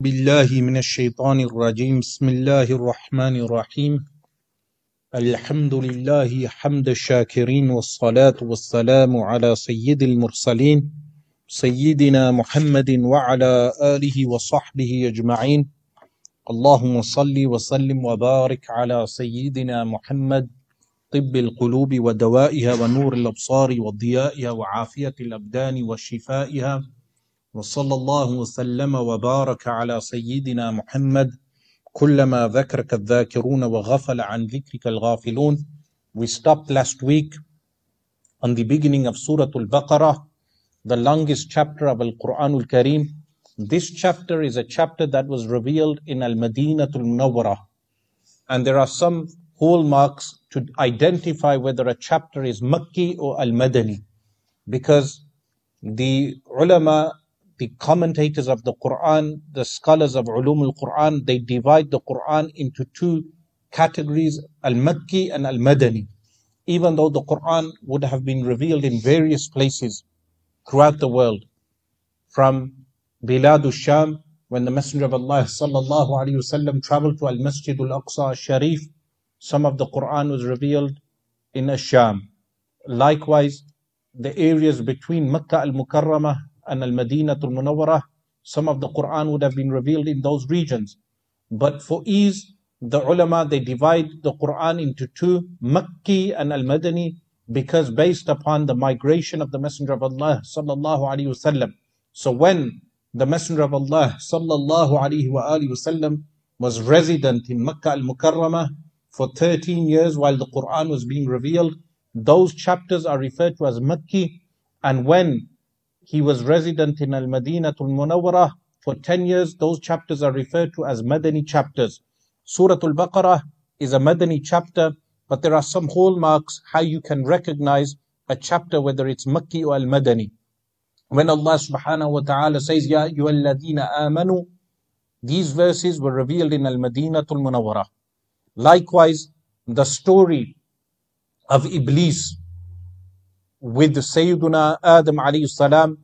بالله من الشيطان الرجيم. بسم الله الرحمن الرحيم. الحمد لله حمد الشاكرين والصلاة والسلام على سيد المرسلين سيدنا محمد وعلى آله وصحبه أجمعين. اللهم صل وسلم وبارك على سيدنا محمد طب القلوب ودوائها ونور الأبصار وضيائها وعافية الأبدان وشفائها. وصلى الله وسلم وبارك على سيدنا محمد كلما ذكرك الذاكرون وغفل عن ذكرك الغافلون We stopped last week on the beginning of Surah Al-Baqarah, the longest chapter of Al-Quran Al-Kareem. This chapter is a chapter that was revealed in Al-Madinatul Munawwarah. And there are some hallmarks to identify whether a chapter is Makki or Al-Madani. Because the ulama the commentators of the Quran, the scholars of Ulum al-Quran, they divide the Quran into two categories, al-Makki and al-Madani. Even though the Quran would have been revealed in various places throughout the world, from Bilad al-Sham, when the Messenger of Allah sallallahu alaihi wasallam traveled to al-Masjid al-Aqsa Sharif, some of the Quran was revealed in Asham. Likewise, the areas between Makkah al-Mukarramah and Al Madinatul Munawwarah, some of the Quran would have been revealed in those regions. But for ease, the ulama they divide the Quran into two, Makki and Al Madani, because based upon the migration of the Messenger of Allah sallallahu alaihi wasallam. So when the Messenger of Allah sallallahu alaihi wasallam was resident in Makkah al Mukarramah for 13 years while the Quran was being revealed, those chapters are referred to as Makki. And when he was resident in Al Madinatul Munawwarah for 10 years. Those chapters are referred to as Madani chapters. Surah Al Baqarah is a Madani chapter, but there are some hallmarks how you can recognize a chapter whether it's Makki or Al Madani. When Allah subhanahu wa ta'ala says, Ya ayyuhalladhina amanu, these verses were revealed in Al Madinatul Munawwarah. Likewise, the story of Iblis with Sayyiduna Adam alayhi salam,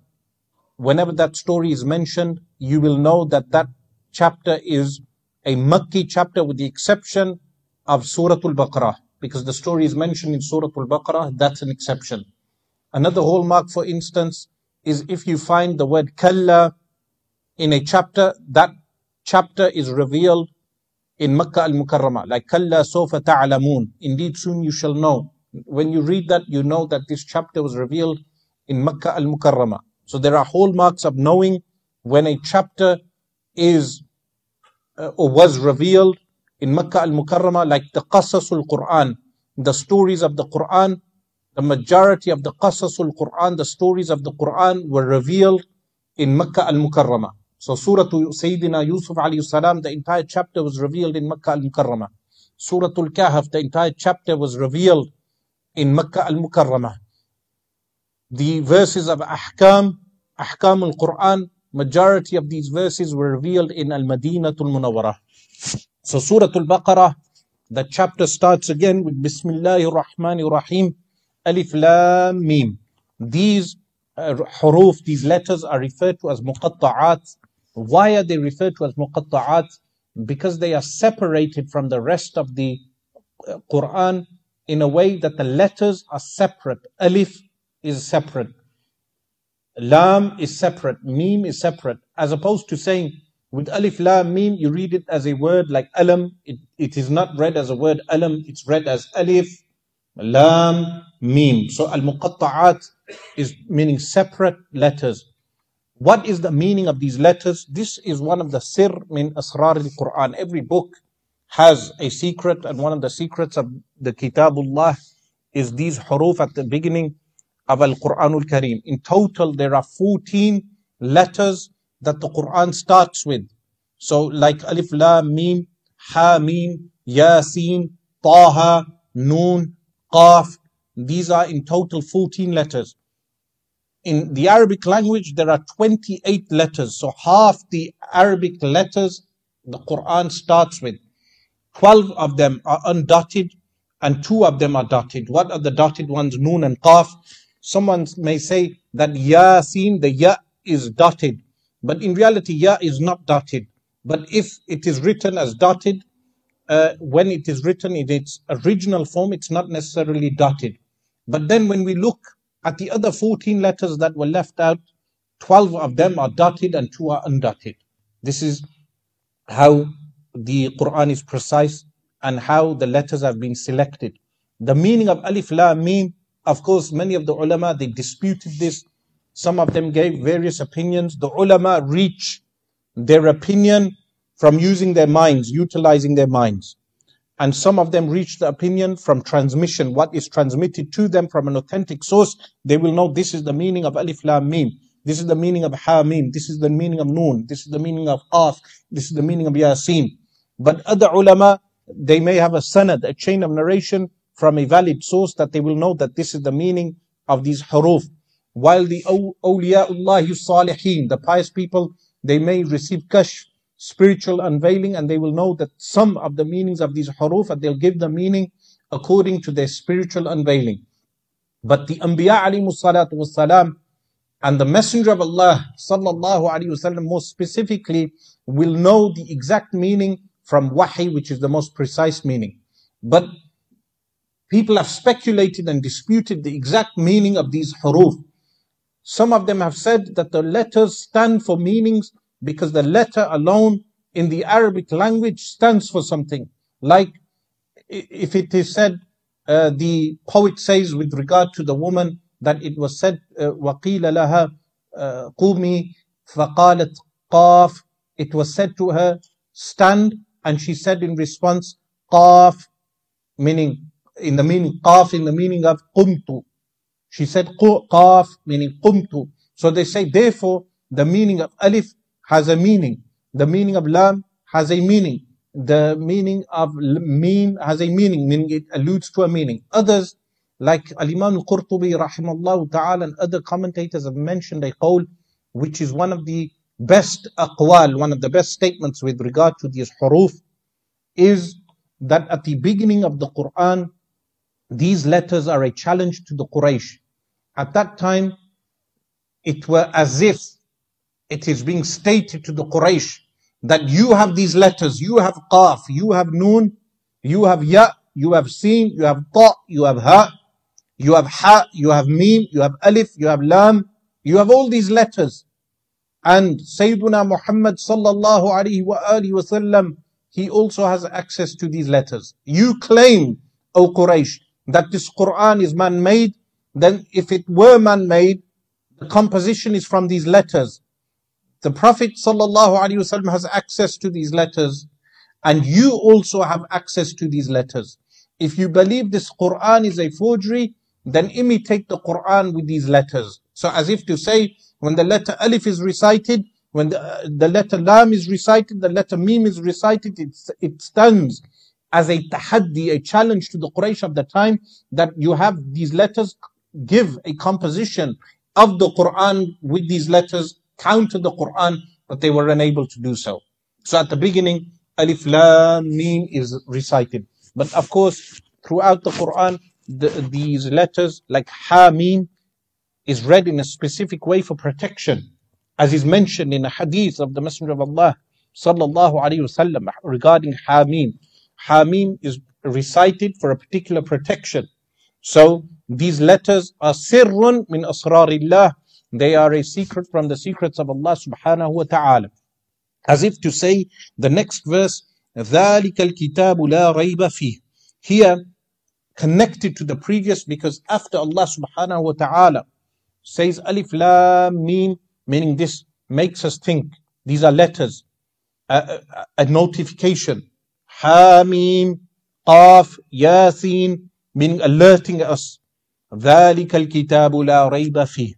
whenever that story is mentioned, you will know that that chapter is a Makki chapter with the exception of Surah Al-Baqarah. Because the story is mentioned in Surah Al-Baqarah, that's an exception. Another hallmark, for instance, is if you find the word Kalla in a chapter, that chapter is revealed in Makkah al-Mukarramah, like Kalla Sofa Ta'alamun. Indeed, soon you shall know. When you read that, you know that this chapter was revealed in Makkah al Mukarramah. So there are hallmarks of knowing when a chapter is uh, or was revealed in Makkah al Mukarramah, like the Qasasul Quran, the stories of the Quran. The majority of the Qasasul Quran, the stories of the Quran, were revealed in Makkah al Mukarramah. So Surah Sayyidina Yusuf alayhi salam, the entire chapter was revealed in Makkah al Mukarramah. Surah Al Kahf, the entire chapter was revealed in Makkah al-Mukarramah. The verses of Ahkam, Ahkam al-Quran, majority of these verses were revealed in Al-Madinatul Munawwarah. So Surah Al-Baqarah, the chapter starts again with Bismillahir Rahmanir Rahim, Alif Lam Mim. These uh, these letters are referred to as muqatta'at. Why are they referred to as muqatta'at? Because they are separated from the rest of the uh, Quran in a way that the letters are separate. Alif is separate. Lam is separate. Mim is separate. As opposed to saying with Alif Lam Mim, you read it as a word like Alam. It, it is not read as a word Alam, it's read as Alif, Lam, Mim. So Al Muqatta'at is meaning separate letters. What is the meaning of these letters? This is one of the sir min asrar al Quran. Every book has a secret, and one of the secrets of the Kitabullah is these huruf at the beginning of Al Kareem. In total, there are 14 letters that the Quran starts with. So, like Alif Lam Mim, Ha Mim, Yasin, Taha, Noon, Qaf. These are in total 14 letters. In the Arabic language, there are 28 letters. So half the Arabic letters the Quran starts with. 12 of them are undotted and two of them are dotted. What are the dotted ones? Noon and Qaf. Someone may say that Yasin, the Ya is dotted. But in reality, Ya is not dotted. But if it is written as dotted, uh, when it is written in its original form, it's not necessarily dotted. But then when we look at the other 14 letters that were left out, 12 of them are dotted and two are undotted. This is how the Quran is precise and how the letters have been selected. The meaning of Alif Lam Mim, of course, many of the ulama they disputed this. Some of them gave various opinions. The ulama reach their opinion from using their minds, utilizing their minds. And some of them reach the opinion from transmission, what is transmitted to them from an authentic source. They will know this is the meaning of Alif Lam Mim. This is the meaning of Hamim. This is the meaning of Noon. This is the meaning of Qaf. This is the meaning of Yasin. But other ulama, they may have a sanad, a chain of narration from a valid source that they will know that this is the meaning of these huruf. While the awliya'ullah salihin, the pious people, they may receive kashf, spiritual unveiling, and they will know that some of the meanings of these huruf, and they'll give the meaning according to their spiritual unveiling. But the Anbiya alayhi was salam, and the Messenger of Allah, sallallahu alaihi wasallam, more specifically, will know the exact meaning from wahi, which is the most precise meaning. But people have speculated and disputed the exact meaning of these huruf. Some of them have said that the letters stand for meanings because the letter alone in the Arabic language stands for something. Like if it is said, uh, the poet says with regard to the woman, that it was said وقيل لها قومي فقالت قاف it was said to her stand and she said in response قاف meaning in the meaning qaf, in the meaning of qumtu. She said qaf, meaning qumtu. So they say, therefore, the meaning of alif has a meaning. The meaning of lam has a meaning. The meaning of mim has a meaning, meaning it alludes to a meaning. Others, like Al-Imam Al-Qurtubi rahimahullah ta'ala and other commentators have mentioned a qawl which is one of the best aqwal, one of the best statements with regard to these huruf is that at the beginning of the Quran these letters are a challenge to the Quraysh. At that time, it were as if it is being stated to the Quraysh that you have these letters, you have qaf, you have noon, you have ya, you have seen, you have ta, you have ha, you have ha, you have mim, you have alif, you have lam, you have all these letters. And Sayyiduna Muhammad sallallahu alayhi wa alihi wasallam, he also has access to these letters. You claim, O Quraysh, that this Quran is man-made, then if it were man-made, the composition is from these letters. The Prophet wasallam has access to these letters, and you also have access to these letters. If you believe this Quran is a forgery, then imitate the Quran with these letters. So as if to say, when the letter Alif is recited, when the, uh, the letter Lam is recited, the letter Mim is recited, it, it stands as a tahaddi, a challenge to the Quraysh of the time that you have these letters give a composition of the Quran with these letters, counter the Quran, but they were unable to do so. So at the beginning, Alif Lam Mim is recited. But of course, throughout the Quran, the, these letters, like Hamim, is read in a specific way for protection, as is mentioned in a hadith of the Messenger of Allah sallallahu alaihi wasallam regarding Hamim. Hamim is recited for a particular protection. So these letters are sirrun min asrarillah. They are a secret from the secrets of Allah subhanahu wa ta'ala. As if to say the next verse, ذَلِكَ الْكِتَابُ لَا رَيْبَ فِيهِ Here, connected to the previous because after Allah subhanahu wa ta'ala says alif lam mim, meaning this makes us think these are letters a, a, a notification Hamim, Qaf, Yasin, meaning alerting us. ذلك الكتاب لا ريب فيه.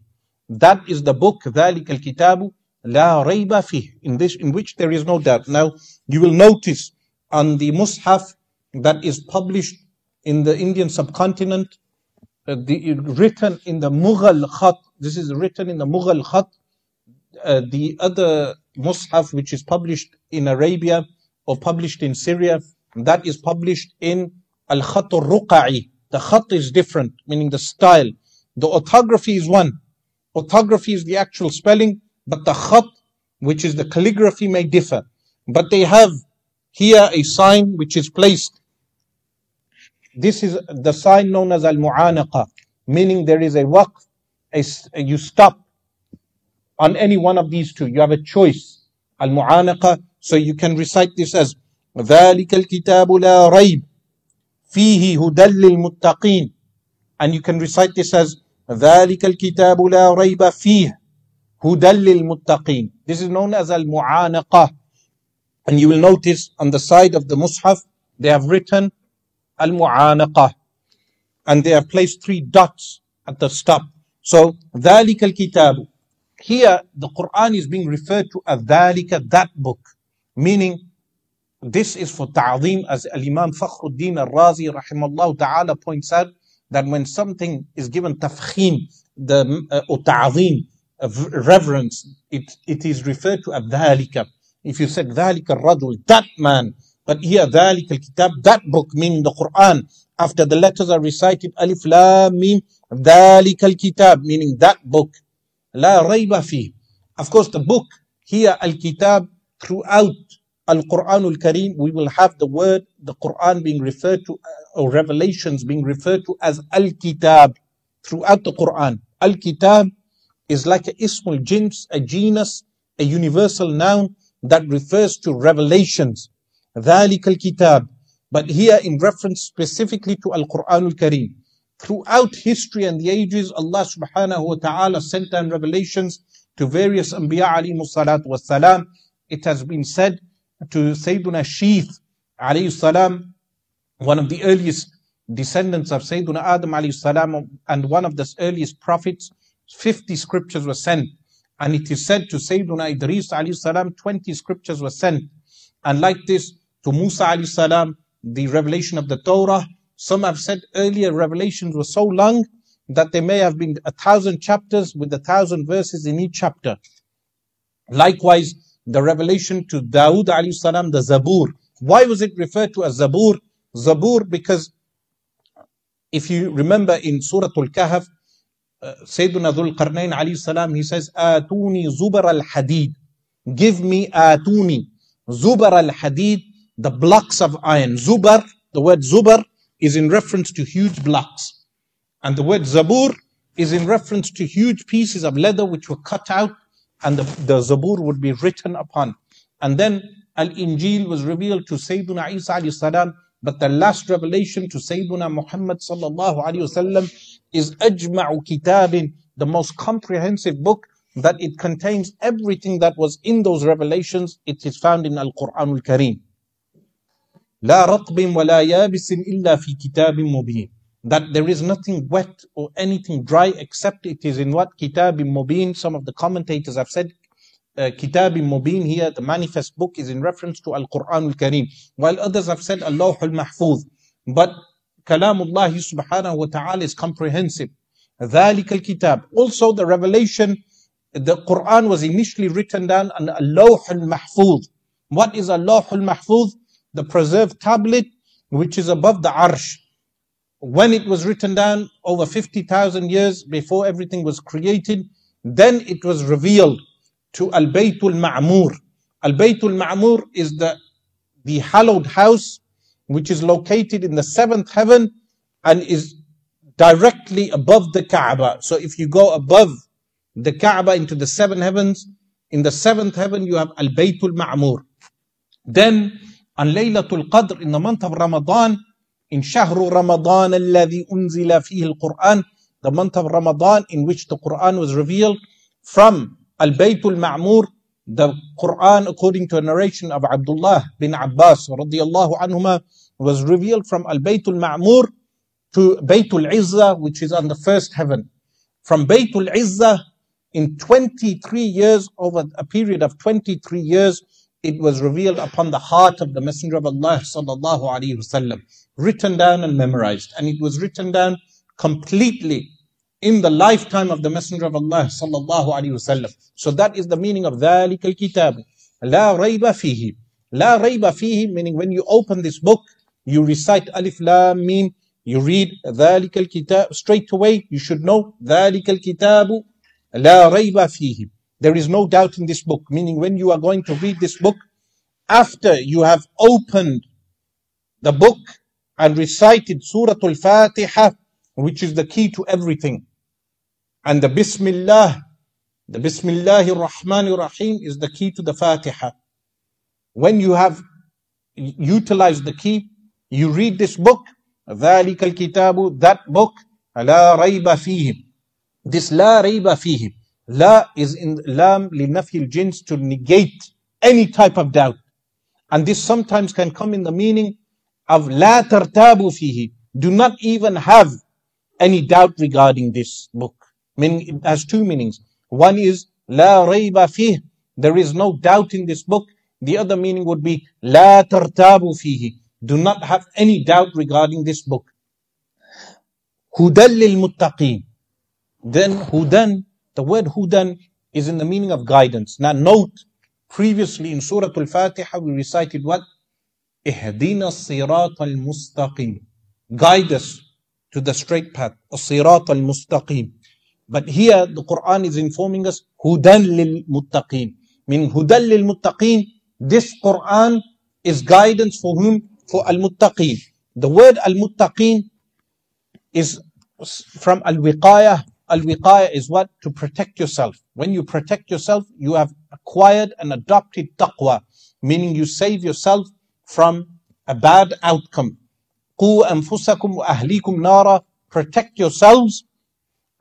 That is the book, ذلك الكتاب لا ريب فيه, in, this, in which there is no doubt. Now, you will notice on the Mus'haf that is published in the Indian subcontinent, uh, the, written in the Mughal Khat. This is written in the Mughal Khat. Uh, the other Mus'haf, which is published in Arabia or published in Syria, that is published in Al Khat al Ruqa'i. The Khat is different, meaning the style. The orthography is one. Orthography is the actual spelling, but the Khat, which is the calligraphy, may differ. but they have here a sign which is placed. This is the sign known as al-mu'anaqa, meaning there is a waqf, a, you stop on any one of these two. You have a choice. Al-mu'anaqa, so you can recite this as ذلك الكتاب لا ريب فيه هدى للمتقين and you can recite this as ذلك الكتاب لا ريب فيه هدى للمتقين this is known as al-mu'anaqa and you will notice on the side of the mushaf they have written al-mu'anaqa and they have placed three dots at the stop so ذلك الكتاب here the Quran is being referred to as ذلك that book meaning this is for ta'zeem as Al-Imam Fakhruddin al-Razi rahimahullah ta'ala points out that when something is given tafkhim, the, uh, or ta'zeem, reverence, it, it is referred to as dhalika. If you said dhalika rajul, that man, but here dhalika kitab, that book, meaning the Quran, after the letters are recited, alif lam mim, dhalika kitab, meaning that book, la rayba fi. Of course, the book, here al-kitab, throughout Al-Quran al-Kareem, we will have the word, the Quran being referred to, uh, or revelations being referred to as Al-Kitab throughout the Quran. Al-Kitab is like a ismul jins, a genus, a universal noun that refers to revelations. ذلك الكتاب. But here in reference specifically to Al-Quran al-Kareem. Throughout history and the ages, Allah subhanahu wa ta'ala sent down revelations to various Anbiya alayhi salatu wasalam. it has been said to Sayyiduna Sheeth alayhi salam, one of the earliest descendants of Sayyiduna Adam alayhi salam and one of the earliest prophets, 50 scriptures were sent. And it is said to Sayyiduna Idris alayhi salam, 20 scriptures were sent. And like this, to Musa alayhi salam, the revelation of the Torah, some have said earlier revelations were so long that there may have been a thousand chapters with a thousand verses in each chapter. Likewise, the revelation to Dawood alayhi salam, the Zabur. Why was it referred to as Zabur? Zabur because if you remember in Surah Al-Kahf, uh, Sayyidina Dhul Qarnayn alayhi salam, he says, Atuni Zubar al-Hadid. Give me Atuni. Zubar al-Hadid, the blocks of iron. Zubar, the word Zubar is in reference to huge blocks. And the word Zabur is in reference to huge pieces of leather which were cut out and the, the Zabur would be written upon. And then Al-Injil was revealed to Sayyiduna Isa alayhi salam, but the last revelation to Sayyiduna Muhammad sallallahu alayhi wasallam is Ajma'u Kitabin, the most comprehensive book that it contains everything that was in those revelations. It is found in Al-Quran Al-Kareem. لا رطب ولا يابس إلا في كتاب مبين that there is nothing wet or anything dry except it is in what Kitab mubin. Some of the commentators have said uh, kitabim mubin here, the manifest book is in reference to Al Quran Al Kareem, while others have said Al-Lawhul Mahfuz. But kalamullah subhanahu wa ta'ala is comprehensive. ذَلِكَ الْكِتَابِ Also the revelation, the Quran was initially written down on al-Lawh al-Mahfuz. What is al-Lawh al-Mahfuz? The preserved tablet which is above the arsh when it was written down over 50,000 years before everything was created, then it was revealed to Al Baytul Ma'mur. Al Baytul Ma'mur is the, the hallowed house which is located in the seventh heaven and is directly above the Kaaba. So if you go above the Kaaba into the seven heavens, in the seventh heaven you have Al Baytul Ma'mur. Then on Laylatul Qadr in the month of Ramadan, in Shahru Ramadan الذي أنزل فيه القرآن, the month of Ramadan in which the Quran was revealed from Al-Baytul Ma'mur, the Quran according to a narration of Abdullah bin Abbas radiyallahu anhuma was revealed from Al-Baytul Ma'mur to Baytul Izzah which is on the first heaven. From Baytul Izzah in 23 years over a period of 23 years it was revealed upon the heart of the Messenger of Allah sallallahu alaihi wasallam written down and memorized. And it was written down completely in the lifetime of the Messenger of Allah sallallahu alaihi wasallam. So that is the meaning of ذلك الكتاب لا ريب فيه لا ريب فيه meaning when you open this book, you recite Alif Lam Mim, you read ذلك الكتاب straight away, you should know ذلك الكتاب لا ريب فيه there is no doubt in this book, meaning when you are going to read this book, after you have opened the book and recited Surah Al-Fatiha, which is the key to everything. And the Bismillah, the Bismillahir Rahmanir Rahim is the key to the Fatiha. When you have utilized the key, you read this book, ذَلِكَ الْكِتَابُ That book, لَا رَيْبَ فِيهِ This لَا رَيْبَ فِيهِ La is in lam linafil jins to negate any type of doubt. And this sometimes can come in the meaning of la tartabu fihi. Do not even have any doubt regarding this book. Meaning it has two meanings. One is la rayba fih. There is no doubt in this book. The other meaning would be la tartabu fihi. Do not have any doubt regarding this book. Lil muttaqeen. Then hudan, the word hudan is in the meaning of guidance. Now note, previously in Surah Al-Fatiha we recited what? Ihdina sirat al-mustaqim. Guide us to the straight path. Sirat al-mustaqim. But here the Quran is informing us hudan muttaqin. Meaning hudan muttaqin. This Quran is guidance for whom? For al-muttaqin. The word al-muttaqin is from al-wiqayah. Al-wiqayah is what? To protect yourself. When you protect yourself, you have acquired and adopted taqwa. Meaning you save yourself from a bad outcome. قُوا أَنفُسَكُمْ وَأَهْلِيكُمْ نَارًا Protect yourselves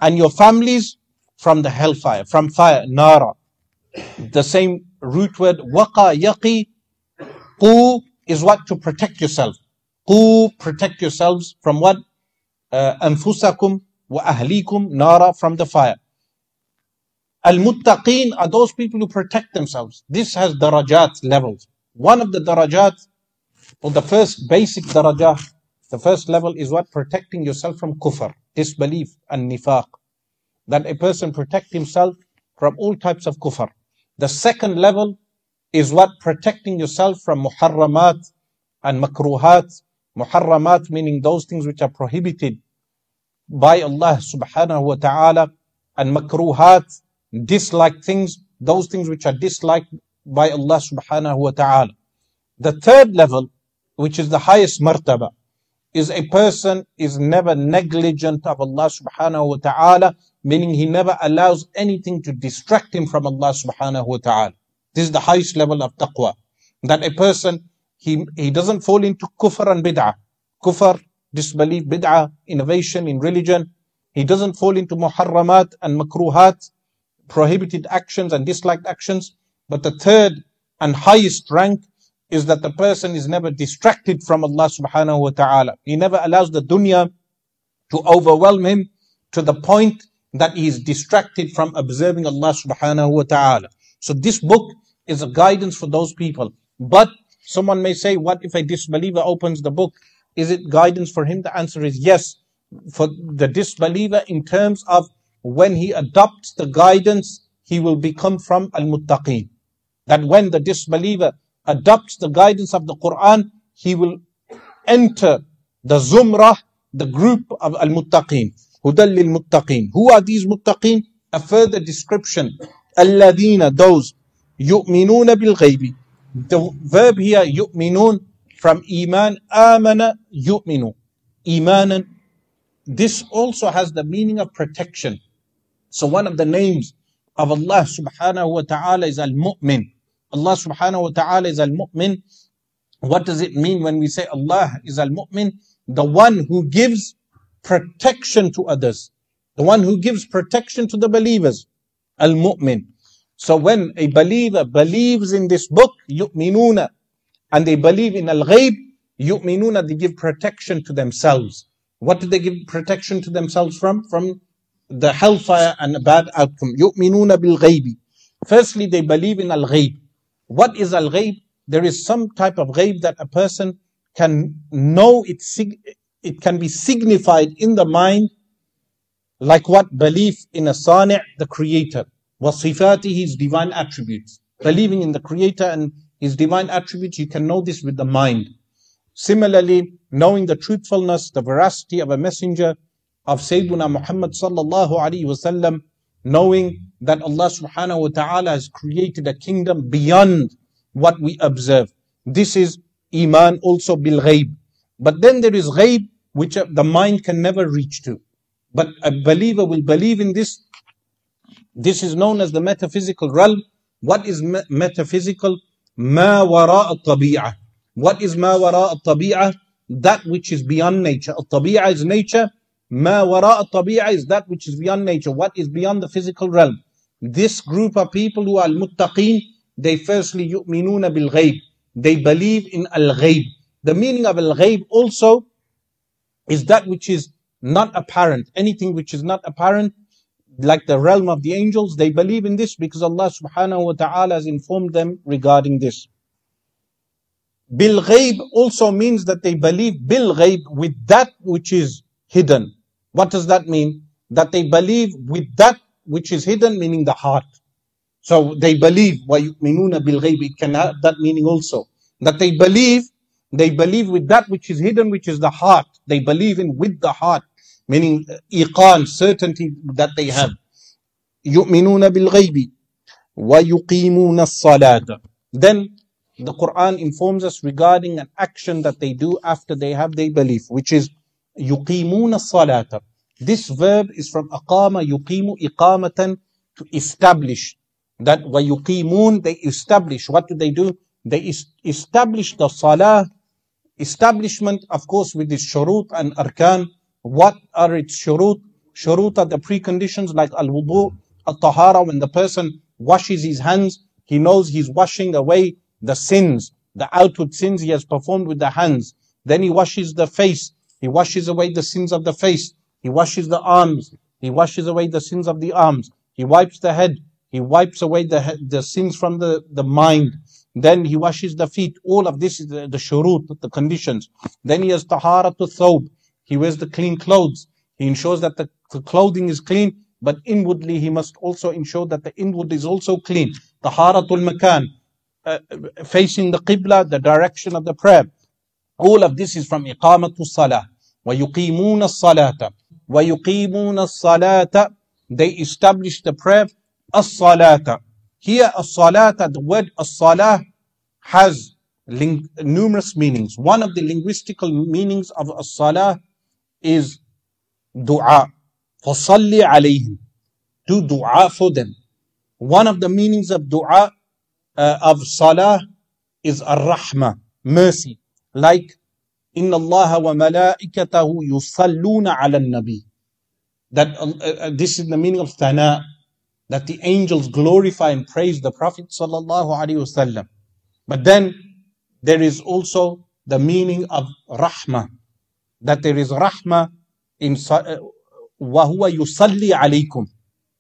and your families from the hellfire, from fire, nara. The same root word, waqa, yaqi, qu is what? To protect yourself. Qu, protect yourselves from what? Uh, anfusakum wa ahlikum nara, from the fire. Al-muttaqeen are those people who protect themselves. This has darajat levels. One of the darajat, or the first basic darajah, the first level is what? Protecting yourself from kufr disbelief and nifaq. That a person protect himself from all types of kufr. The second level is what? Protecting yourself from muharramat and makruhat. Muharramat meaning those things which are prohibited by Allah subhanahu wa ta'ala and makruhat, disliked things, those things which are disliked by Allah subhanahu wa ta'ala. The third level, which is the highest martaba, is a person is never negligent of Allah subhanahu wa ta'ala, meaning he never allows anything to distract him from Allah subhanahu wa ta'ala. This is the highest level of taqwa. That a person, he, he doesn't fall into kufr and bid'ah. Kufr, disbelief, bid'ah, innovation in religion. He doesn't fall into muharramat and makruhat, prohibited actions and disliked actions. But the third and highest rank is that the person is never distracted from Allah subhanahu wa ta'ala. He never allows the dunya to overwhelm him to the point that he is distracted from observing Allah subhanahu wa ta'ala. So this book is a guidance for those people. But someone may say, what if a disbeliever opens the book? Is it guidance for him? The answer is yes. For the disbeliever in terms of when he adopts the guidance, he will become from al-muttaqeen. That when the disbeliever adopts the guidance of the Quran, he will enter the zumrah, the group of al-muttaqeen. Hudal lil-muttaqeen. Who are these muttaqeen? A further description. Alladina, those. Yu'minuna bil-ghaybi. The verb here, yu'minun, from iman, amana, yu'minu. Imanan. This also has the meaning of protection. So one of the names of Allah subhanahu wa ta'ala is al-mu'min. Allah subhanahu wa ta'ala is al-mu'min. What does it mean when we say Allah is al-mu'min? The one who gives protection to others. The one who gives protection to the believers. Al-mu'min. So when a believer believes in this book, yu'minuna, and they believe in al-ghayb, yu'minuna, they give protection to themselves. What do they give protection to themselves from? From the hellfire and a bad outcome. Yu'minuna bil-ghaybi. Firstly, they believe in al-ghayb. What is al ghayb? There is some type of ghayb that a person can know it, it can be signified in the mind, like what belief in a sani' the creator, wasifati his divine attributes. Believing in the creator and his divine attributes, you can know this with the mind. Similarly, knowing the truthfulness, the veracity of a messenger of Sayyidina Muhammad sallallahu alaihi wasallam, knowing that Allah subhanahu wa ta'ala has created a kingdom beyond what we observe. This is iman also bil ghaib. But then there is ghaib which uh, the mind can never reach to. But a believer will believe in this. This is known as the metaphysical realm. What is me- metaphysical? Ma wara al What is ma wara al That which is beyond nature. Al is nature. Ma wara al is that which is beyond nature. What is beyond the physical realm? This group of people who are muttaqeen, they firstly yu'minuna bil ghaib. They believe in al ghaib. The meaning of al ghaib also is that which is not apparent. Anything which is not apparent, like the realm of the angels, they believe in this because Allah subhanahu wa ta'ala has informed them regarding this. Bil ghaib also means that they believe bil ghaib with that which is hidden. What does that mean? That they believe with that which is hidden, meaning the heart. So they believe وَيُؤْمِنُونَ بِالْغَيْبِ It can have that meaning also. That they believe, they believe with that which is hidden, which is the heart. They believe in with the heart, meaning uh, iqan, certainty that they have. يُؤْمِنُونَ بِالْغَيْبِ وَيُقِيمُونَ الصَّلَاةَ Then the Quran informs us regarding an action that they do after they have their belief, which is يُقِيمُونَ الصَّلَاةَ this verb is from aqama yuqimu iqamatan to establish. That وَيُقِيمُونَ they establish. What do they do? They establish the salah. Establishment, of course, with its shurut and arkan. What are its shurut? Shurut are the preconditions like al-wudu, al-tahara. When the person washes his hands, he knows he's washing away the sins, the outward sins he has performed with the hands. Then he washes the face. He washes away the sins of the face. He washes the arms. He washes away the sins of the arms. He wipes the head. He wipes away the, the sins from the, the mind. Then he washes the feet. All of this is the, the shurut, the conditions. Then he has tahara to thob. He wears the clean clothes. He ensures that the, the clothing is clean, but inwardly he must also ensure that the inward is also clean. Taharatul makan, uh, facing the qibla, the direction of the prayer. All of this is from iqamatu salah. وَيُقِيمُونَ الصَّلَاةَ وَيُقِيمُونَ الصَّلَاةَ They establish the prayer as-salata. Here as-salata, the word as-salah has numerous meanings. One of the linguistical meanings of as-salah is dua. فَصَلِّ عَلَيْهِمْ Do dua for them. One of the meanings of dua uh, of salah is ar-rahmah, mercy. like Inna Allah wa malaikatahu yusalluna ala nabi. That uh, uh, this is the meaning of thana, that the angels glorify and praise the Prophet sallallahu alaihi wasallam. But then there is also the meaning of rahma, that there is rahma in uh, wa huwa yusalli alaykum,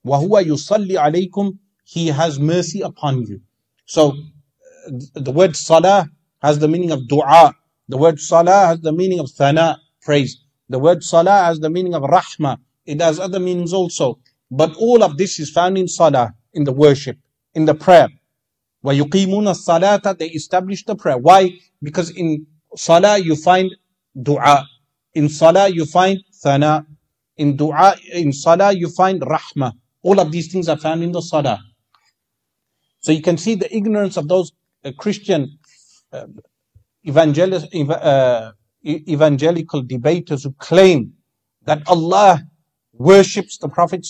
wa huwa yusalli alaykum. He has mercy upon you. So uh, the word salah has the meaning of dua, the word salah has the meaning of thana, praise. The word salah has the meaning of rahmah. It has other meanings also. But all of this is found in salah, in the worship, in the prayer. وَيُقِيمُونَ الصَّلَاةَ They establish the prayer. Why? Because in salah you find dua. In salah you find thana. In dua, in salah you find rahmah. All of these things are found in the salah. So you can see the ignorance of those uh, Christian uh, uh, evangelical debaters who claim that Allah worships the Prophet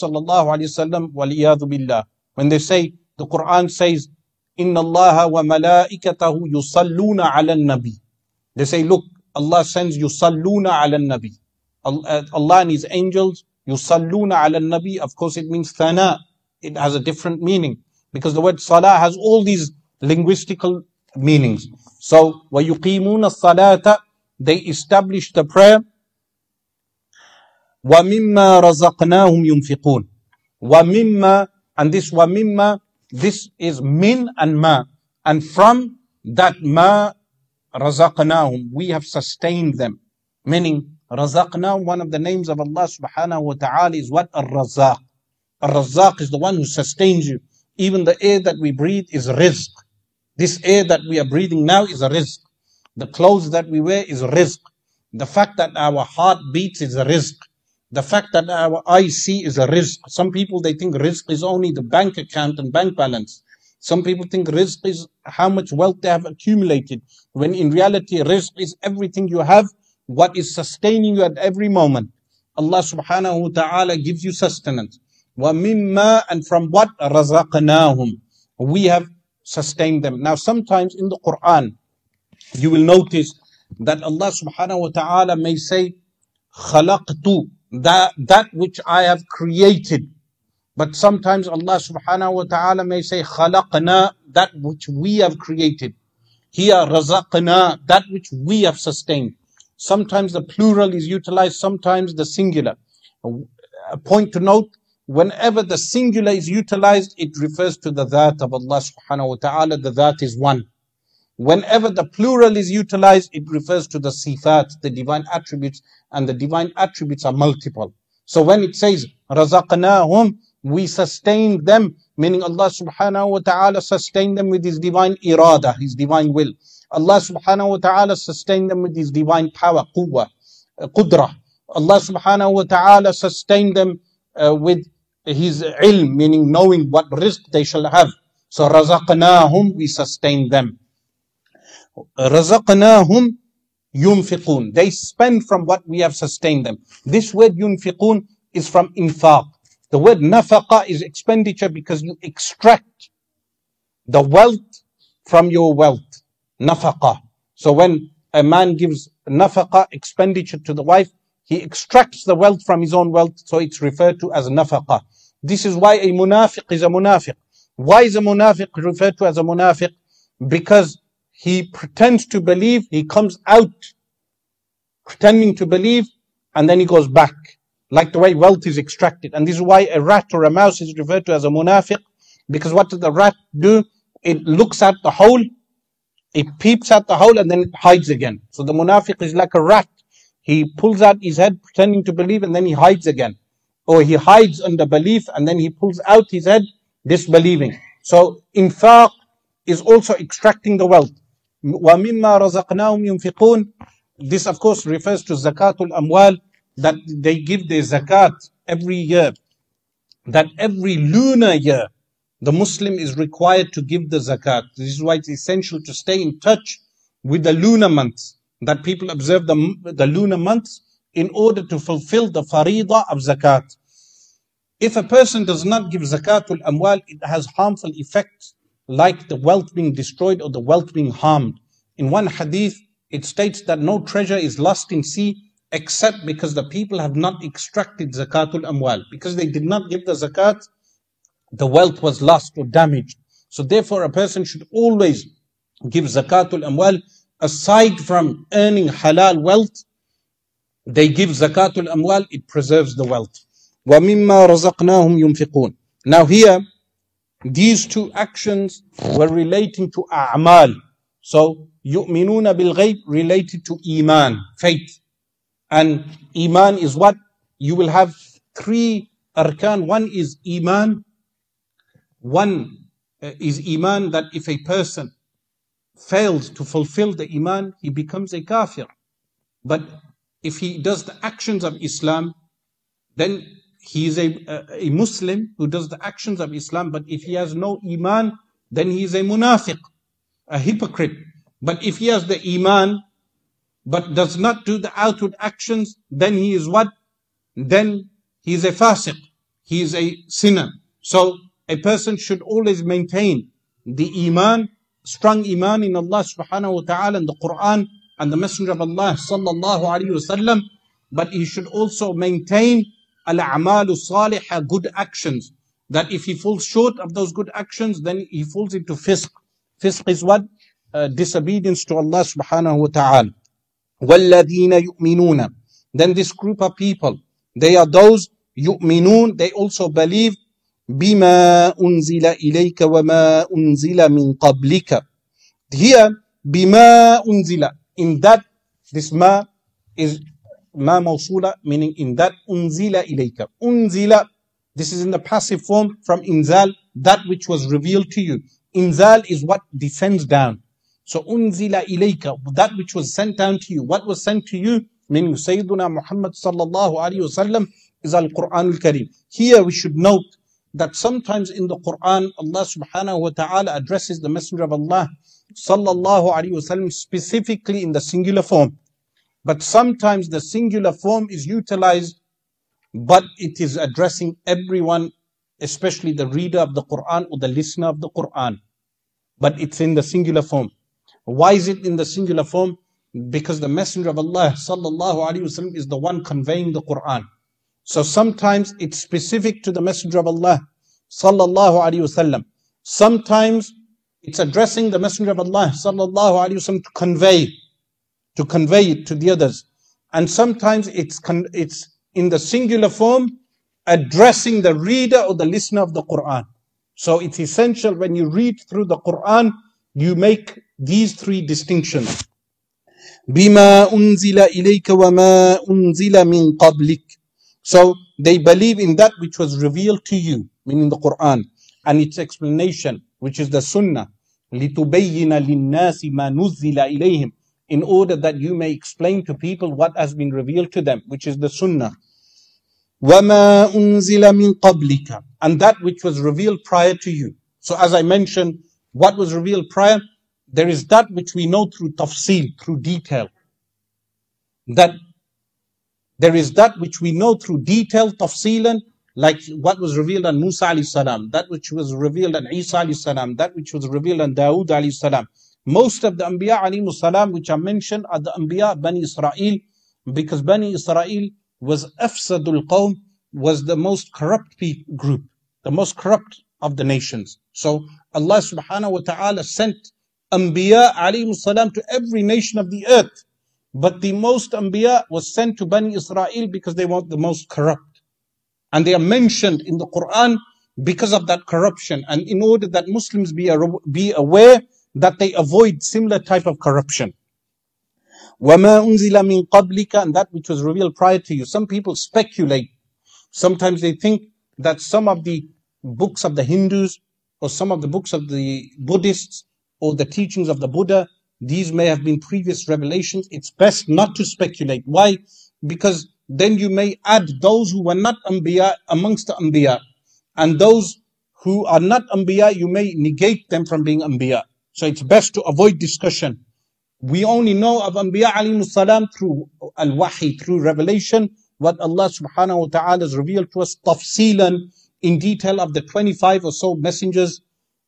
billah. When they say the Quran says, "Inna Allah wa malaikatahu yusalluna ala nabi." They say, look, Allah sends ala nabi. Uh, Allah and His angels yusalluna ala nabi. Of course, it means thana. It has a different meaning because the word salah has all these linguistical meanings. So, وَيُقِيمُونَ الصَّلَاةَ They establish the prayer. وَمِمَّا رَزَقْنَاهُمْ يُنْفِقُونَ وَمِمَّا And this وَمِمَّا This is min and ma. And from that ma رَزَقْنَاهُمْ We have sustained them. Meaning, رَزَقْنَاهُمْ One of the names of Allah subhanahu wa ta'ala is what? Ar-Razaq. Ar-Razaq is the one who sustains you. Even the air that we breathe is rizq. This air that we are breathing now is a rizq. The clothes that we wear is a rizq. The fact that our heart beats is a rizq. The fact that our eyes see is a rizq. Some people they think rizq is only the bank account and bank balance. Some people think rizq is how much wealth they have accumulated, when in reality, rizq is everything you have, what is sustaining you at every moment. Allah subhanahu wa ta'ala gives you sustenance. وَمِمَّا and from what رَزَقْنَاهُمْ We have sustain them. Now, sometimes in the Quran, you will notice that Allah subhanahu wa ta'ala may say, khalaqtu, that, that which I have created. But sometimes Allah subhanahu wa ta'ala may say, khalaqna, that which we have created. Here, razaqna, that which we have sustained. Sometimes the plural is utilized, sometimes the singular. A point to note whenever the singular is utilized, it refers to the dhat of Allah subhanahu wa ta'ala. The dhat is one. Whenever the plural is utilized, it refers to the sifat, the divine attributes, and the divine attributes are multiple. So when it says, razaqnahum, we sustained them, meaning Allah subhanahu wa ta'ala sustained them with His divine irada, His divine will. Allah subhanahu wa ta'ala sustained them with His divine power, quwwah, qudra. Allah subhanahu wa ta'ala sustained them uh, with his ilm, meaning knowing what rizq they shall have. So razaqnahum, we sustain them. Razaqnahum yunfiqun. They spend from what we have sustained them. This word yunfiqun is from infaq. The word nafaqa is expenditure because you extract the wealth from your wealth. Nafaqa. So when a man gives nafaqa, expenditure to the wife, he extracts the wealth from his own wealth, so it's referred to as nafaqa. This is why a munafiq is a munafiq. Why is a munafiq referred to as a munafiq? Because he pretends to believe, he comes out pretending to believe, and then he goes back, like the way wealth is extracted. And this is why a rat or a mouse is referred to as a munafiq, because what does the rat do? It looks at the hole, it peeps at the hole, and then it hides again. So the munafiq is like a rat. He pulls out his head pretending to believe and then he hides again. Or he hides under belief and then he pulls out his head disbelieving. So infaq is also extracting the wealth. This of course refers to zakatul amwal that they give their zakat every year. That every lunar year the Muslim is required to give the zakat. This is why it's essential to stay in touch with the lunar months that people observe the, the lunar months in order to fulfill the farida of zakat. If a person does not give zakatul amwal, it has harmful effects like the wealth being destroyed or the wealth being harmed. In one hadith, it states that no treasure is lost in sea except because the people have not extracted zakatul amwal. Because they did not give the zakat, the wealth was lost or damaged. So therefore a person should always give zakatul amwal aside from earning halal wealth, they give zakatul amwal, it preserves the wealth. وَمِمَّا رَزَقْنَاهُمْ يُنْفِقُونَ Now here, these two actions were relating to a'mal. So, يُؤْمِنُونَ بِالْغَيْبِ related to iman, faith. And iman is what? You will have three arkan. One is iman. One uh, is iman that if a person fails to fulfill the iman, he becomes a kafir. But if he does the actions of Islam, then he is a, a, a Muslim who does the actions of Islam, but if he has no Iman, then he is a munafiq, a hypocrite. But if he has the Iman, but does not do the outward actions, then he is what? Then he is a fasiq. He is a sinner. So a person should always maintain the Iman, strong Iman in Allah subhanahu wa ta'ala and the Quran and the Messenger of Allah sallallahu alayhi wasallam. But he should also maintain al-a'malu salihah, good actions. That if he falls short of those good actions, then he falls into fisq. Fisq is what? Uh, disobedience to Allah subhanahu wa ta'ala. وَالَّذِينَ يُؤْمِنُونَ Then this group of people, they are those يؤمنون, they also believe بما أنزل إليك وما أنزل من قبلك. Here, بما أنزل, in that, this ma is ma mawsula, meaning in that unzila ilayka. Unzila, this is in the passive form from inzal, that which was revealed to you. Inzal is what descends down. So unzila ilayka, that which was sent down to you. What was sent to you? Meaning Sayyiduna Muhammad sallallahu alayhi wasallam is Al-Quran al-Kareem. Here we should note that sometimes in the Quran, Allah subhanahu wa ta'ala addresses the Messenger of Allah sallallahu alayhi wasallam specifically in the singular form. But sometimes the singular form is utilized, but it is addressing everyone, especially the reader of the Quran or the listener of the Quran. But it's in the singular form. Why is it in the singular form? Because the Messenger of Allah sallallahu alaihi wasallam is the one conveying the Quran. So sometimes it's specific to the Messenger of Allah sallallahu alaihi wasallam. Sometimes it's addressing the Messenger of Allah sallallahu alaihi wasallam to convey to convey it to the others. And sometimes it's, con- it's in the singular form, addressing the reader or the listener of the Quran. So it's essential when you read through the Quran, you make these three distinctions. بما أنزل إليك وما أنزل من قبلك. So they believe in that which was revealed to you, meaning the Quran, and its explanation, which is the Sunnah. لتبين للناس ما نزل إليهم in order that you may explain to people what has been revealed to them, which is the Sunnah. وَمَا أُنزِلَ مِن قَبْلِكَ And that which was revealed prior to you. So as I mentioned, what was revealed prior, there is that which we know through tafsil, through detail. That there is that which we know through detail, tafsilan, like what was revealed on Musa alayhi salam, that which was revealed on Isa alayhi salam, that which was revealed on Dawood alayhi salam. Most of the Anbiya alayhi salam which are mentioned are the Anbiya Bani Israel because Bani Israel was afsadul qawm, was the most corrupt group, the most corrupt of the nations. So Allah subhanahu wa ta'ala sent Anbiya alayhi salam to every nation of the earth. But the most Anbiya was sent to Bani Israel because they were the most corrupt. And they are mentioned in the Quran because of that corruption. And in order that Muslims be, be aware that they avoid similar type of corruption. وَمَا أُنزِلَ مِن قَبْلِكَ And that which was revealed prior to you. Some people speculate. Sometimes they think that some of the books of the Hindus or some of the books of the Buddhists or the teachings of the Buddha, these may have been previous revelations. It's best not to speculate. Why? Because then you may add those who were not Anbiya amongst the Anbiya. And those who are not Anbiya, you may negate them from being Anbiya. So it's best to avoid discussion. We only know of Anbiya alayhi salam through al-wahi, through revelation, what Allah subhanahu wa ta'ala has revealed to us tafsilan in detail of the 25 or so messengers,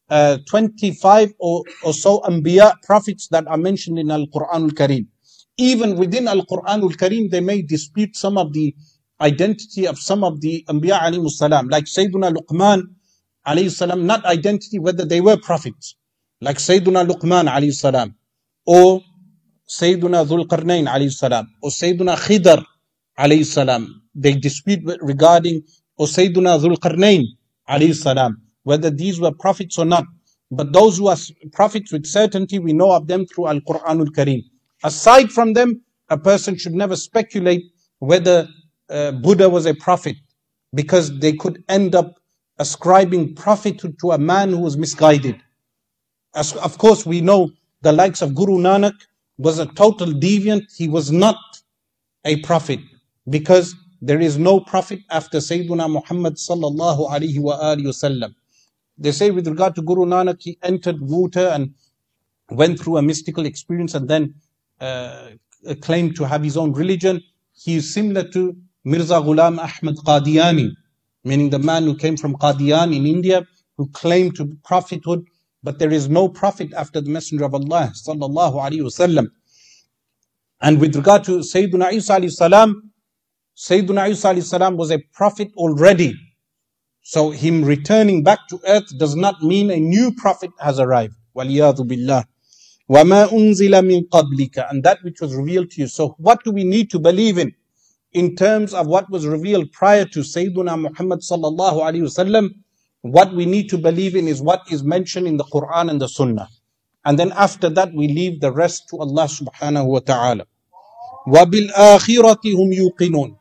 uh, 25 or, or so Anbiya prophets that are mentioned in Al-Quran al-Kareem. Even within Al-Quran al-Kareem, they may dispute some of the identity of some of the Anbiya alayhi salam, like Sayyidina Luqman alayhi salam, not identity whether they were prophets like Sayyiduna Luqman alayhi salam, or Sayyiduna Dhul Qarnayn alayhi salam, or Sayyiduna Khidr alayhi salam. They dispute regarding, or Sayyiduna Dhul Qarnayn alayhi salam, whether these were prophets or not. But those who are prophets with certainty, we know of them through Al-Quranul Kareem. Aside from them, a person should never speculate whether uh, Buddha was a prophet, because they could end up ascribing prophethood to a man who was misguided. As of course, we know the likes of Guru Nanak was a total deviant. He was not a prophet because there is no prophet after Sayyidina Muhammad sallallahu alaihi wasallam. They say with regard to Guru Nanak, he entered water and went through a mystical experience and then uh, claimed to have his own religion. He is similar to Mirza Ghulam Ahmad Qadiani, meaning the man who came from Qadian in India, who claimed to be prophethood but there is no prophet after the Messenger of Allah sallallahu alaihi wasallam. And with regard to Sayyidina Isa alayhi salam, Sayyidina Isa alayhi salam was a prophet already. So him returning back to earth does not mean a new prophet has arrived. Waliyadu billah. وَمَا أُنزِلَ مِن قَبْلِكَ And that which was revealed to you. So what do we need to believe in? In terms of what was revealed prior to Sayyidina Muhammad sallallahu alayhi wasallam, what we need to believe in is what is mentioned in the Quran and the Sunnah. And then after that, we leave the rest to Allah subhanahu wa ta'ala. وَبِالْآخِرَةِ هُمْ يُوقِنُونَ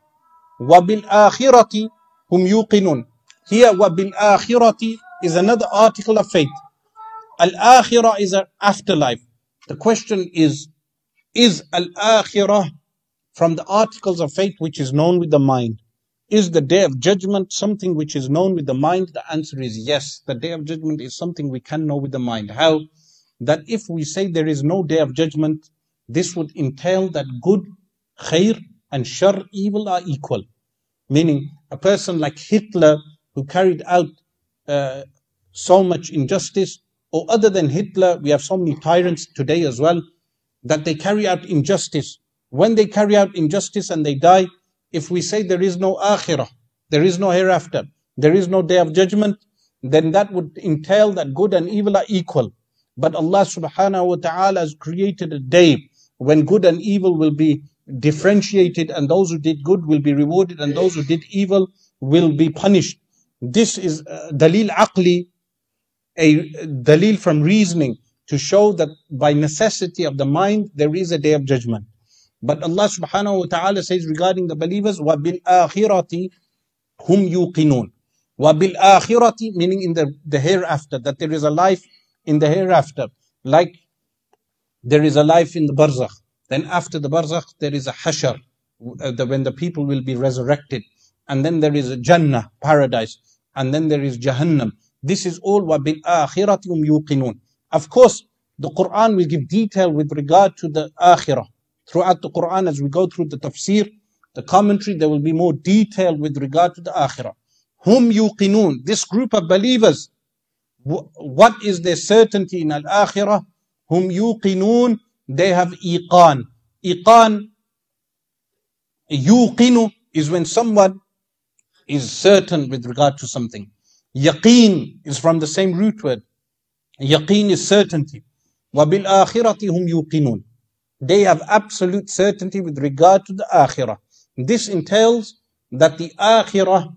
وَبِالْآخِرَةِ هُمْ يُوقِنُونَ here, wa bil akhirati is another article of faith. Al akhirah is an afterlife. The question is, is al akhirah from the articles of faith which is known with the mind? Is the day of judgment something which is known with the mind? The answer is yes. The day of judgment is something we can know with the mind. How? That if we say there is no day of judgment, this would entail that good, khair, and shar, evil are equal. Meaning, a person like Hitler who carried out uh, so much injustice, or other than Hitler, we have so many tyrants today as well, that they carry out injustice. When they carry out injustice and they die, if we say there is no akhirah, there is no hereafter, there is no day of judgment, then that would entail that good and evil are equal. But Allah subhanahu wa ta'ala has created a day when good and evil will be differentiated and those who did good will be rewarded and those who did evil will be punished. This is uh, dalil aqli, a dalil from reasoning to show that by necessity of the mind there is a day of judgment. But Allah subhanahu wa ta'ala says regarding the believers, وَبِالْآخِرَةِ هُمْ يُوقِنُونَ وَبِالْآخِرَةِ meaning in the, the hereafter, that there is a life in the hereafter. Like there is a life in the barzakh. Then after the barzakh, there is a hashar, uh, the, when the people will be resurrected. And then there is a Jannah, paradise. and then there is Jahannam. This is all wa bil akhiratum yuqinun. Of course, the Quran will give detail with regard to the akhirah. Throughout the Quran, as we go through the tafsir, the commentary, there will be more detail with regard to the akhirah. Hum yuqinun, this group of believers, what is their certainty in al-akhirah? Hum yuqinun, they have iqan. Iqan, yuqinu is when someone is certain with regard to something. Yaqeen is from the same root word. Yaqeen is certainty. وَبِالْآخِرَةِ هُمْ يُوقِنُونَ they have absolute certainty with regard to the akhirah. This entails that the akhirah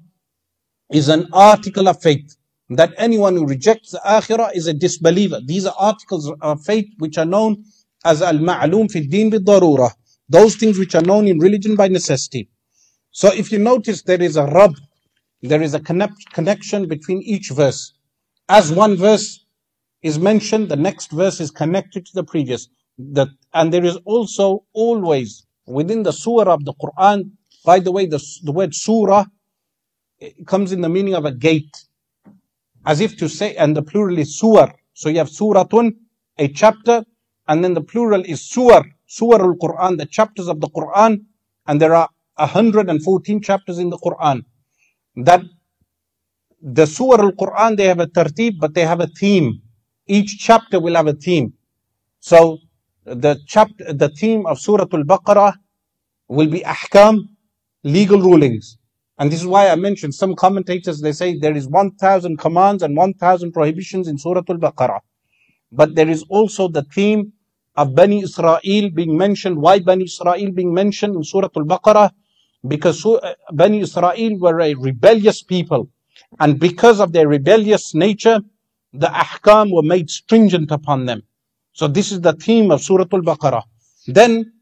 is an article of faith. That anyone who rejects the akhirah is a disbeliever. These are articles of faith which are known as al-ma'lum fi din bi Those things which are known in religion by necessity. So if you notice there is a rub, there is a connect, connection between each verse. As one verse is mentioned, the next verse is connected to the previous. That and there is also always within the surah of the Quran by the way the, the word surah comes in the meaning of a gate. As if to say and the plural is surah so you have suratun a chapter and then the plural is surah surah al-Quran the chapters of the Quran and there are 114 chapters in the Quran that the surah al-Quran they have a tartib but they have a theme each chapter will have a theme so the chapter, the theme of Surah Al-Baqarah will be ahkam, legal rulings. And this is why I mentioned some commentators, they say there is 1,000 commands and 1,000 prohibitions in Surah Al-Baqarah. But there is also the theme of Bani Israel being mentioned. Why Bani Israel being mentioned in Surah Al-Baqarah? Because uh, Bani Israel were a rebellious people. And because of their rebellious nature, the ahkam were made stringent upon them. So this is the theme of Surah Al-Baqarah. Then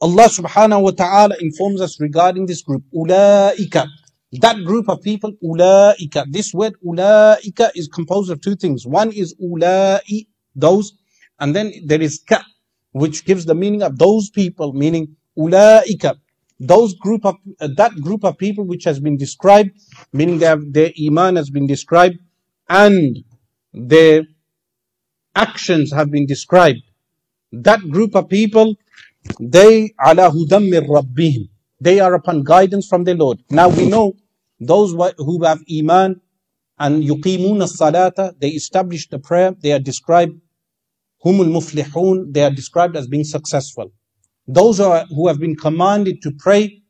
Allah subhanahu wa ta'ala informs us regarding this group. Ulaika. That group of people, ulaika. This word ulaika is composed of two things. One is ulai, those, and then there is ka, which gives the meaning of those people, meaning ulaika. Those group of, uh, that group of people which has been described, meaning their, their iman has been described, and their actions have been described. That group of people, they ala. They are upon guidance from their Lord. Now we know those who have iman and yuqimuna salata, they establish the prayer, they are described humul muflihun, they are described as being successful. Those who have been commanded to pray,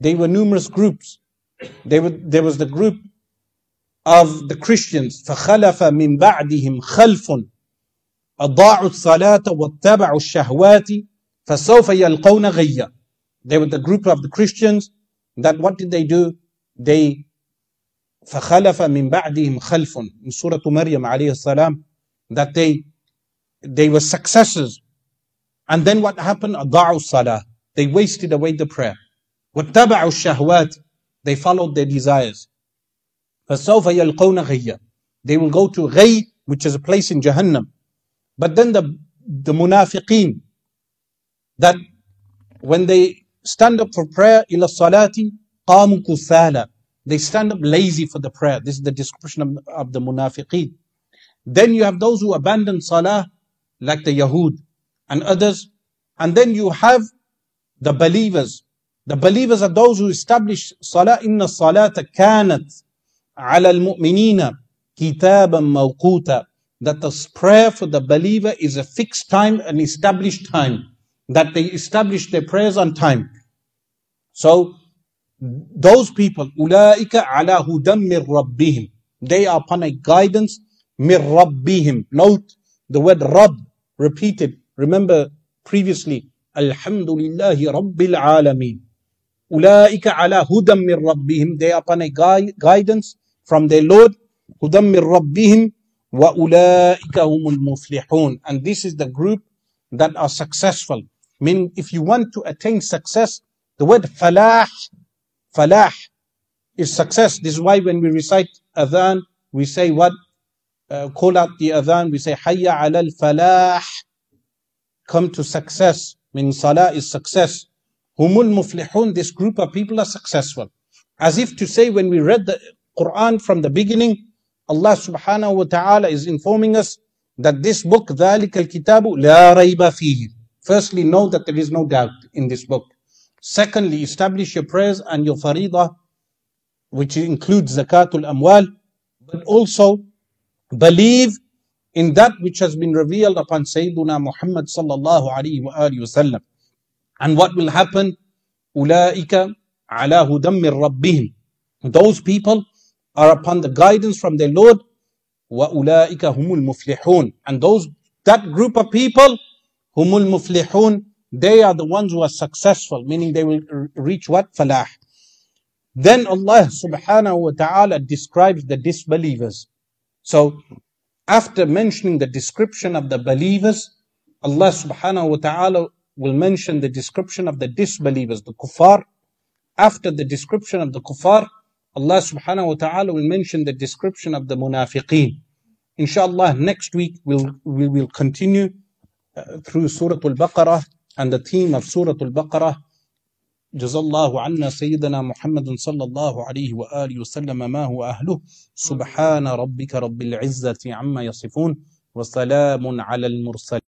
they were numerous groups. Were, there was the group of the Christians, فَخَلَفَ مِن بَعْدِهِمْ خَلْفٌ أضاعوا الصلاة واتبعوا الشهوات فسوف يلقون غيا They were the group of the Christians that what did they do? They فخلف من بعدهم خلف in Surah Maryam عليه السلام that they they were successors and then what happened أضاعوا الصلاة they wasted away the prayer واتبعوا الشهوات they followed their desires فسوف يلقون غيا they will go to غي which is a place in Jahannam But then the, the munafiqeen, that when they stand up for prayer, ila salati, قَامُوا كُسَالَى They stand up lazy for the prayer. This is the description of, of the munafiqeen. Then you have those who abandon salah, like the Yahud and others. And then you have the believers. The believers are those who establish salah. Inna salata kanat ala al-mu'minina kitaban mawquta. That the prayer for the believer is a fixed time, an established time. That they establish their prayers on time. So, those people, أولئك على هدى من ربهم. They are upon a guidance من ربهم. Note the word Rabb repeated. Remember previously, Alhamdulillahi Rabbil Alameen. Ulaika ala hudam min rabbihim. They are upon a guidance from their Lord. Hudam min rabbihim. Wa ulaika humul muflihun. And this is the group that are successful. Meaning, if you want to attain success, the word falah, falah is success. This is why when we recite adhan, we say what? Uh, call out the adhan, we say hayya ala al falah Come to success. Meaning salah is success. Humul muflihun, this group of people are successful. As if to say when we read the Quran from the beginning, Allah subhanahu wa ta'ala is informing us that this book, ذَلِكَ الْكِتَابُ لَا رَيْبَ فِيهِ Firstly, know that there is no doubt in this book. Secondly, establish your prayers and your faridah, which includes zakatul amwal, but also believe in that which has been revealed upon Sayyiduna Muhammad sallallahu alayhi wa alihi wasallam. And what will happen? أولئك على هدى من ربهم. Those people are upon the guidance from their Lord. وأولئك هم المفلحون. And those that group of people, هم المفلحون, they are the ones who are successful, meaning they will r- reach what? Falah. Then Allah subhanahu wa ta'ala describes the disbelievers. So after mentioning the description of the believers, Allah subhanahu wa ta'ala will mention the description of the disbelievers, the kuffar. After the description of the kuffar, Allah subhanahu wa ta'ala will mention the description of the munafiqeen. Inshallah, next week we'll, we will continue uh, through Surah Al-Baqarah and the theme of Surah Al-Baqarah. جزا الله عنا سيدنا محمد صلى الله عليه وآله وسلم ما هو أهله. سبحان ربك رب العزة عما يصفون وسلام على المرسلين.